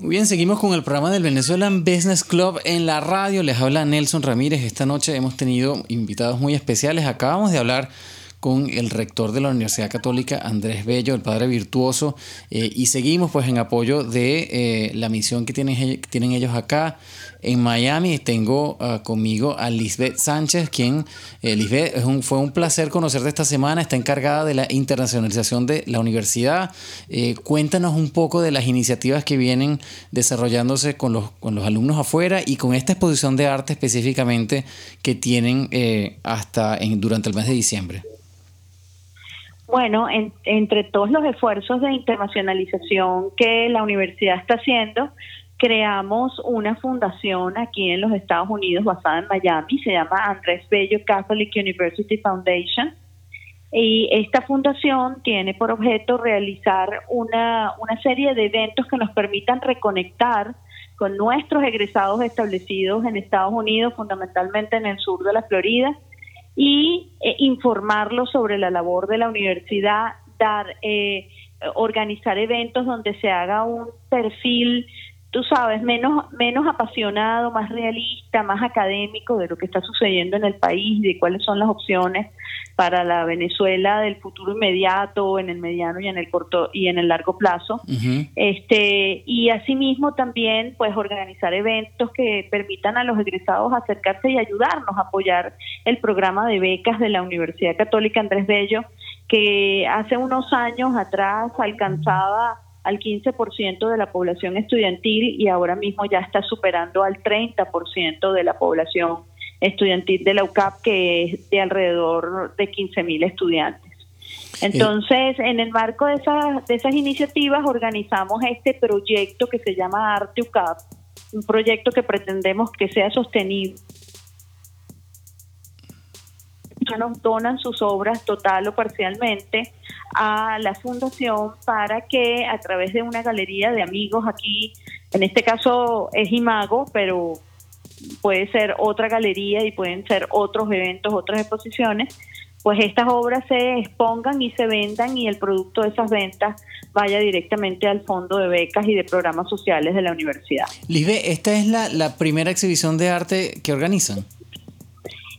Muy bien, seguimos con el programa del Venezuelan Business Club en la radio. Les habla Nelson Ramírez. Esta noche hemos tenido invitados muy especiales. Acabamos de hablar con el rector de la Universidad Católica, Andrés Bello, el padre virtuoso, eh, y seguimos pues en apoyo de eh, la misión que tienen, ellos acá en Miami. Tengo ah, conmigo a Lisbeth Sánchez, quien, eh, Lisbeth, es un, fue un placer conocerte esta semana, está encargada de la internacionalización de la universidad. cuéntanos un poco de las iniciativas que vienen desarrollándose con los, con los alumnos afuera y con esta exposición de arte específicamente que tienen hasta en, durante el mes de diciembre. Bueno, entre todos los esfuerzos de internacionalización que la universidad está haciendo, creamos una fundación aquí en los Estados Unidos basada en Miami, se llama Andrés Bello Catholic University Foundation. Y esta fundación tiene por objeto realizar una, una serie de eventos que nos permitan reconectar con nuestros egresados establecidos en Estados Unidos, fundamentalmente en el sur de la Florida, y eh, informarlos sobre la labor de la universidad, dar, eh, organizar eventos donde se haga un perfil tú sabes, menos, menos apasionado, más realista, más académico de lo que está sucediendo en el país, de cuáles son las opciones para la Venezuela del futuro inmediato, en el mediano y en el corto y en el largo plazo. Este y asimismo también pues organizar eventos que permitan a los egresados acercarse y ayudarnos a apoyar el programa de becas de la Universidad Católica Andrés Bello que hace unos años atrás alcanzaba al 15% de la población estudiantil y ahora mismo ya está superando al 30% de la población estudiantil de la UCAP, que es de alrededor de 15 mil estudiantes. Entonces, en el marco de esas, de esas iniciativas, organizamos este proyecto que se llama Arte UCAP, un proyecto que pretendemos que sea sostenible nos donan sus obras total o parcialmente a la fundación para que a través de una galería de amigos aquí, en este caso es Imago, pero puede ser otra galería y pueden ser otros eventos, otras exposiciones, pues estas obras se expongan y se vendan y el producto de esas ventas vaya directamente al fondo de becas y de programas sociales de la universidad. Lisbe, ¿esta es la primera exhibición de arte que organizan?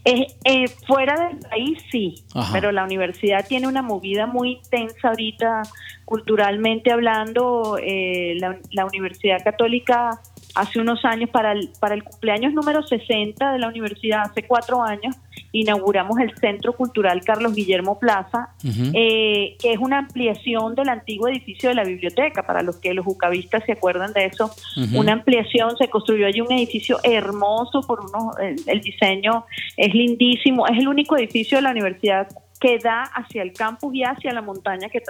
Eh, fuera del país sí, pero la universidad tiene una movida muy intensa ahorita culturalmente hablando. Eh, la, la, Universidad Católica hace unos años, para el, para el cumpleaños número 60 de la universidad, hace cuatro años, inauguramos el Centro Cultural Carlos Guillermo Plaza, eh, que es una ampliación del antiguo edificio de la biblioteca, para los que los jucavistas se acuerdan de eso, una ampliación, se construyó allí un edificio hermoso, por unos, el diseño es lindísimo, es el único edificio de la universidad que da hacia el campus y hacia la montaña que,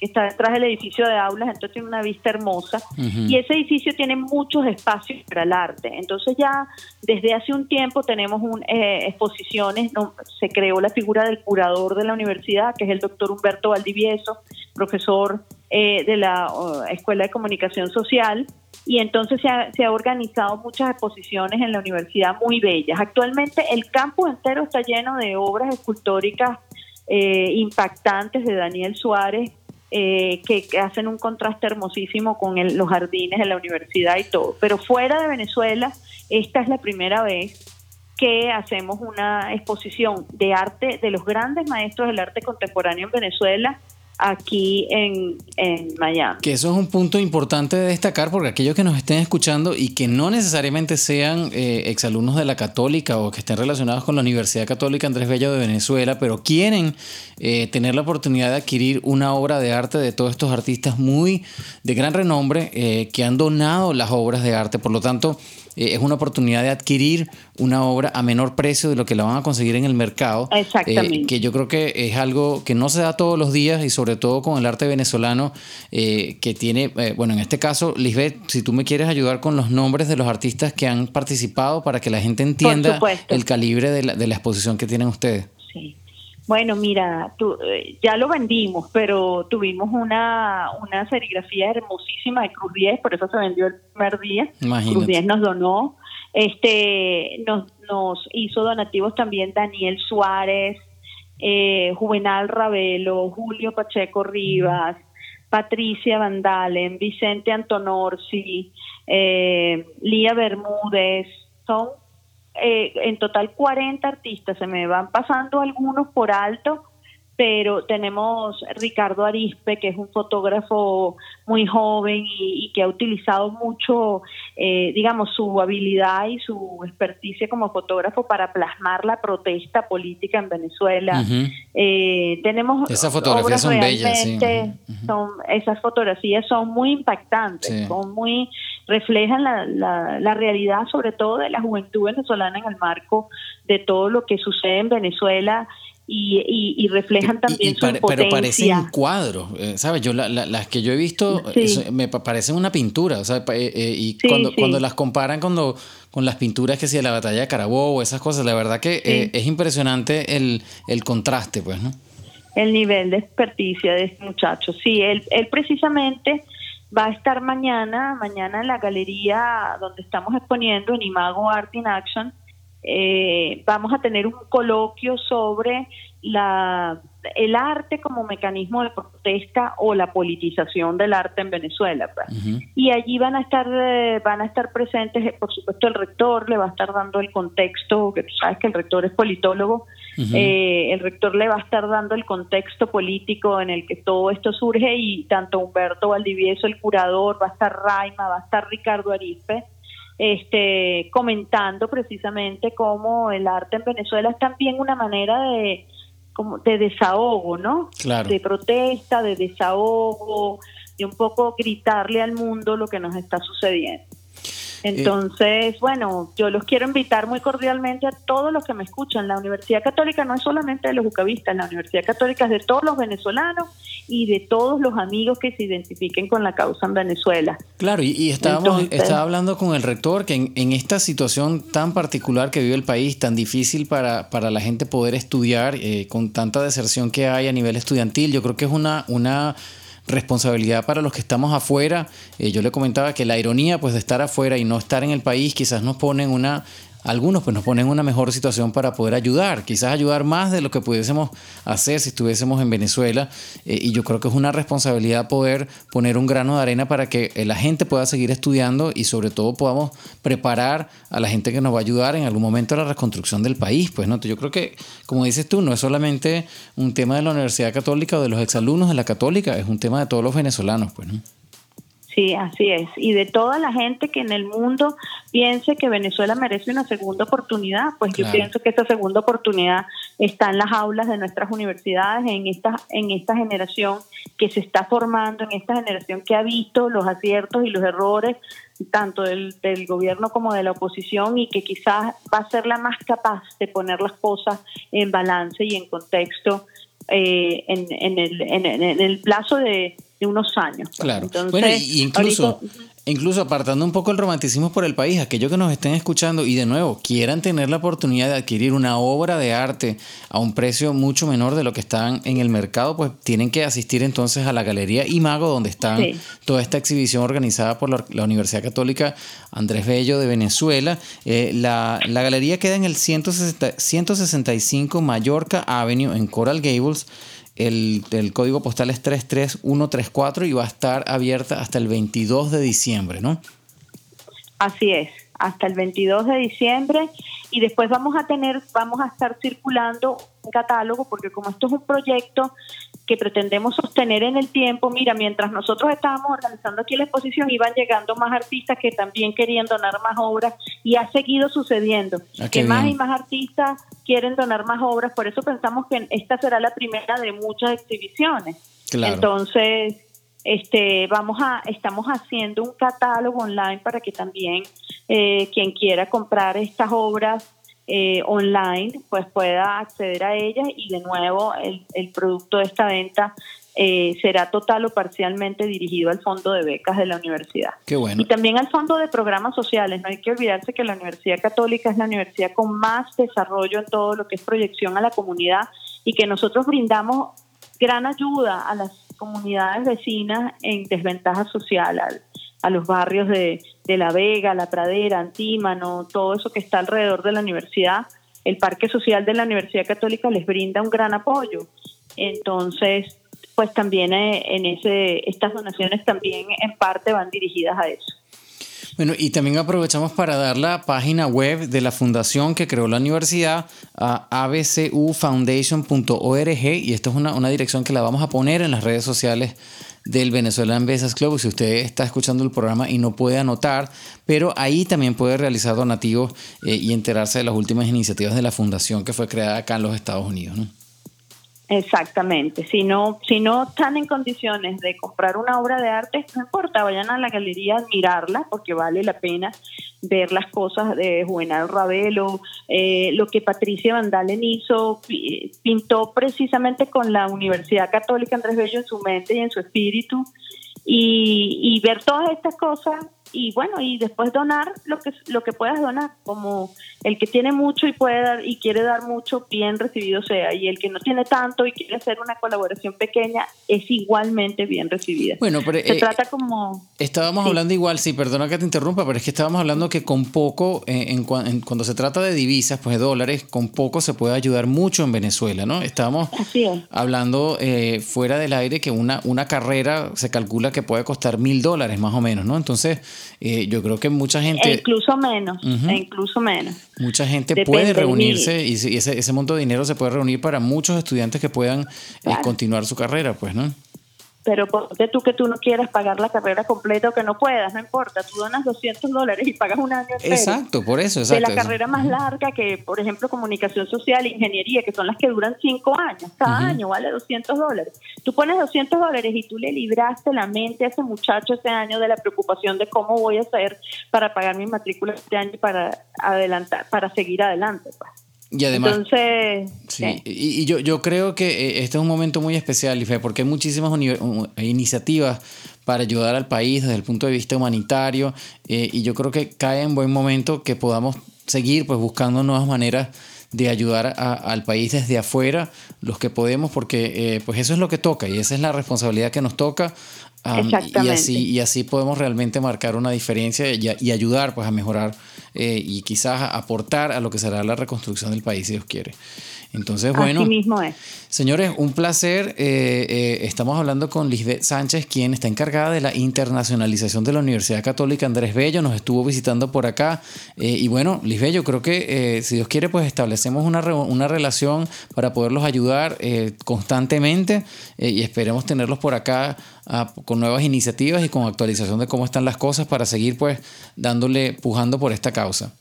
está detrás del edificio de aulas, entonces tiene una vista hermosa. Y ese edificio tiene muchos espacios para el arte. Entonces ya desde hace un tiempo tenemos un, eh, exposiciones, se creó la figura del curador de la universidad, que es el doctor Humberto Valdivieso, profesor eh, de la Escuela de Comunicación Social, y entonces se ha, se ha, organizado muchas exposiciones en la universidad muy bellas. Actualmente el campus entero está lleno de obras escultóricas eh, impactantes de Daniel Suárez, eh, que, hacen un contraste hermosísimo con los jardines de la universidad y todo. Pero fuera de Venezuela, esta es la primera vez que hacemos una exposición de arte de los grandes maestros del arte contemporáneo en Venezuela aquí en, Miami. Que eso es un punto importante de destacar porque aquellos que nos estén escuchando y que no necesariamente sean eh, exalumnos de la católica o que estén relacionados con la Universidad Católica Andrés Bello de Venezuela, pero quieren eh, tener la oportunidad de adquirir una obra de arte de todos estos artistas muy de gran renombre eh, que han donado las obras de arte. Por lo tanto, eh, es una oportunidad de adquirir una obra a menor precio de lo que la van a conseguir en el mercado. Exactamente. que yo creo que es algo que no se da todos los días y sobre todo con el arte venezolano que tiene, bueno, en este caso, Lisbeth, si tú me quieres ayudar con los nombres de los artistas que han participado para que la gente entienda el calibre de la, de la exposición que tienen ustedes. Sí. Bueno, mira, eh, ya lo vendimos, pero tuvimos una, una serigrafía hermosísima de Cruz 10, por eso se vendió el primer día. Cruz 10 nos donó. Este, nos, nos hizo donativos también Daniel Suárez, eh, Juvenal Ravelo, Julio Pacheco Rivas, Patricia Vandalen, Vicente Antonorsi, eh, Lía Bermúdez, son eh, en total 40 artistas, se me van pasando algunos por alto, pero tenemos Ricardo Arispe, que es un fotógrafo muy joven y, que ha utilizado mucho, eh, digamos, su habilidad y su experticia como fotógrafo para plasmar la protesta política en Venezuela. eh, tenemos esas fotografías son bellas, sí. son, esas fotografías son muy impactantes, son muy reflejan la, la, la realidad, sobre todo de la juventud venezolana en el marco de todo lo que sucede en Venezuela y, reflejan también su Pero parecen cuadros, eh, ¿sabes? Yo las que yo he visto me parecen una pintura, o sea, eh, eh, y cuando, cuando las comparan cuando, con las pinturas que si de la batalla de Carabobo, esas cosas, la verdad que es impresionante el, el contraste, pues, ¿no? El nivel de experticia de este muchacho. Sí, él, él precisamente va a estar mañana, mañana en la galería donde estamos exponiendo en Imago Art in Action, eh, vamos a tener un coloquio sobre la, el arte como mecanismo de protesta o la politización del arte en Venezuela. Y allí van a estar eh, van a estar presentes, eh, por supuesto, el rector le va a estar dando el contexto, que tú sabes que el rector es politólogo, el rector le va a estar dando el contexto político en el que todo esto surge y tanto Humberto Valdivieso, el curador, va a estar Raima, va a estar Ricardo Arispe, este, comentando precisamente cómo el arte en Venezuela es también una manera de, como de desahogo, ¿no? De protesta, de desahogo, de un poco gritarle al mundo lo que nos está sucediendo. Eh, Entonces, bueno, yo los quiero invitar muy cordialmente a todos los que me escuchan. La Universidad Católica no es solamente de los bucavistas, la Universidad Católica es de todos los venezolanos y de todos los amigos que se identifiquen con la causa en Venezuela. Claro, y, estábamos, estaba hablando con el rector que en, esta situación tan particular que vive el país, tan difícil para, para la gente poder estudiar, eh, con tanta deserción que hay a nivel estudiantil, yo creo que es una... una responsabilidad para los que estamos afuera. Eh, yo le comentaba que la ironía pues de estar afuera y no estar en el país quizás nos pone en una algunos pues nos ponen en una mejor situación para poder ayudar, quizás ayudar más de lo que pudiésemos hacer si estuviésemos en Venezuela. Eh, y yo creo que es una responsabilidad poder poner un grano de arena para que eh, la gente pueda seguir estudiando y sobre todo podamos preparar a la gente que nos va a ayudar en algún momento a la reconstrucción del país. Pues no, yo creo que, como dices tú, no es solamente un tema de la Universidad Católica o de los exalumnos de la Católica, es un tema de todos los venezolanos, pues, ¿no? Sí, así es. Y de toda la gente que en el mundo piense que Venezuela merece una segunda oportunidad, pues yo pienso que esa segunda oportunidad está en las aulas de nuestras universidades, en esta, en esta generación que se está formando, en esta generación que ha visto los aciertos y los errores tanto del, del gobierno como de la oposición y que quizás va a ser la más capaz de poner las cosas en balance y en contexto eh, en, en, el, en, el plazo de, unos años. Pues. Claro. bueno, incluso, incluso apartando un poco el romanticismo por el país, aquellos que nos estén escuchando y de nuevo quieran tener la oportunidad de adquirir una obra de arte a un precio mucho menor de lo que están en el mercado, pues tienen que asistir entonces a la Galería Imago, donde está toda esta exhibición organizada por la, Universidad Católica Andrés Bello de Venezuela. Eh, la, galería queda en el 165 Mallorca Avenue en Coral Gables. El, código postal es 33134 y va a estar abierta hasta el 22 de diciembre, ¿no? Así es, hasta el 22 de diciembre y después vamos a tener, vamos a estar circulando catálogo porque como esto es un proyecto que pretendemos sostener en el tiempo, mira, mientras nosotros estábamos organizando aquí la exposición iban llegando más artistas que también querían donar más obras y ha seguido sucediendo, ah, que más y más artistas quieren donar más obras, por eso pensamos que esta será la primera de muchas exhibiciones. Entonces, este, vamos a, estamos haciendo un catálogo online para que también eh, quien quiera comprar estas obras eh, online, pues pueda acceder a ellas y de nuevo el, el producto de esta venta eh, será total o parcialmente dirigido al fondo de becas de la universidad. Qué bueno. Y también al fondo de programas sociales. No hay que olvidarse que la Universidad Católica es la universidad con más desarrollo en todo lo que es proyección a la comunidad y que nosotros brindamos gran ayuda a las comunidades vecinas en desventaja social, a, los barrios de, de La Vega, La Pradera, Antímano, todo eso que está alrededor de la universidad. El Parque Social de la Universidad Católica les brinda un gran apoyo. Entonces, pues también eh, en ese, estas donaciones también en parte van dirigidas a eso. Bueno, y también aprovechamos para dar la página web de la fundación que creó la universidad a abcufoundation.org y esta es una, una dirección que la vamos a poner en las redes sociales del Venezuelan Business Club. Si usted está escuchando el programa y no puede anotar, pero ahí también puede realizar donativos eh, y enterarse de las últimas iniciativas de la fundación que fue creada acá en los Estados Unidos. Exactamente. Si no, si no están en condiciones de comprar una obra de arte, no importa, vayan a la galería a admirarla, porque vale la pena ver las cosas de Juvenal Ravelo, eh, lo que Patricia Vandalen hizo, pintó precisamente con la Universidad Católica Andrés Bello en su mente y en su espíritu, y, y ver todas estas cosas y bueno, y después donar lo que lo que puedas donar, como el que tiene mucho y puede dar y quiere dar mucho, bien recibido sea, y el que no tiene tanto y quiere hacer una colaboración pequeña es igualmente bien recibida. Bueno, pero se eh, trata como estábamos hablando igual, sí, perdona que te interrumpa, pero es que estábamos hablando que con poco eh, en, cuando se trata de divisas, pues de dólares, con poco se puede ayudar mucho en Venezuela, ¿no? Estábamos hablando eh, fuera del aire que una una carrera se calcula que puede costar mil dólares más o menos, ¿no? Entonces eh, yo creo que mucha gente... E incluso menos, e incluso menos. Mucha gente puede reunirse y, ese, ese monto de dinero se puede reunir para muchos estudiantes que puedan eh, continuar su carrera, pues, ¿no? Pero ponte tú que tú no quieras pagar la carrera completa o que no puedas, no importa, tú donas 200 dólares y pagas un año entero. Exacto, por eso, exacto. De la carrera más larga que, por ejemplo, comunicación social, ingeniería, que son las que duran 5 años, cada año vale 200 dólares. Tú pones 200 dólares y tú le libraste la mente a ese muchacho ese año de la preocupación de cómo voy a hacer para pagar mi matrícula este año y para adelantar, para seguir adelante. Pues. Y además, Entonces, sí, y, yo, yo creo que eh, este es un momento muy especial, Ife, porque hay muchísimas iniciativas para ayudar al país desde el punto de vista humanitario eh, y yo creo que cae en buen momento que podamos seguir pues buscando nuevas maneras de ayudar al país desde afuera los que podemos porque eh, pues eso es lo que toca y esa es la responsabilidad que nos toca y, así, y así podemos realmente marcar una diferencia y, ayudar pues, a mejorar eh, y quizás aportar a lo que será la reconstrucción del país, si Dios quiere. Entonces, bueno. Así mismo es. Señores, un placer. Eh, eh, estamos hablando con Lisbeth Sánchez, quien está encargada de la internacionalización de la Universidad Católica Andrés Bello. Nos estuvo visitando por acá. Y bueno, Lisbeth, yo creo que si Dios quiere, pues establecemos una, una relación para poderlos ayudar constantemente y esperemos tenerlos por acá con nuevas iniciativas y con actualización de cómo están las cosas para seguir pues dándole, pujando por esta causa.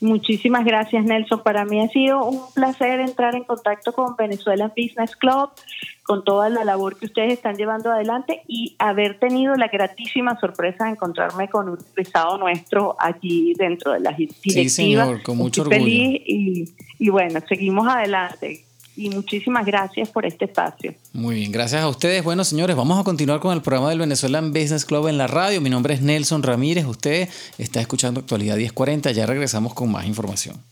Muchísimas gracias, Nelson. Para mí ha sido un placer entrar en contacto con Venezuela Business Club, con toda la labor que ustedes están llevando adelante y haber tenido la gratísima sorpresa de encontrarme con un pesado nuestro allí dentro de las directivas. Sí, señor, con mucho orgullo. Feliz y, y bueno, seguimos adelante y muchísimas gracias por este espacio. Muy bien, gracias a ustedes. Bueno, señores, vamos a continuar con el programa del Venezuelan Business Club en la radio. Mi nombre es Nelson Ramírez. Usted está escuchando Actualidad 1040. Ya regresamos con más información.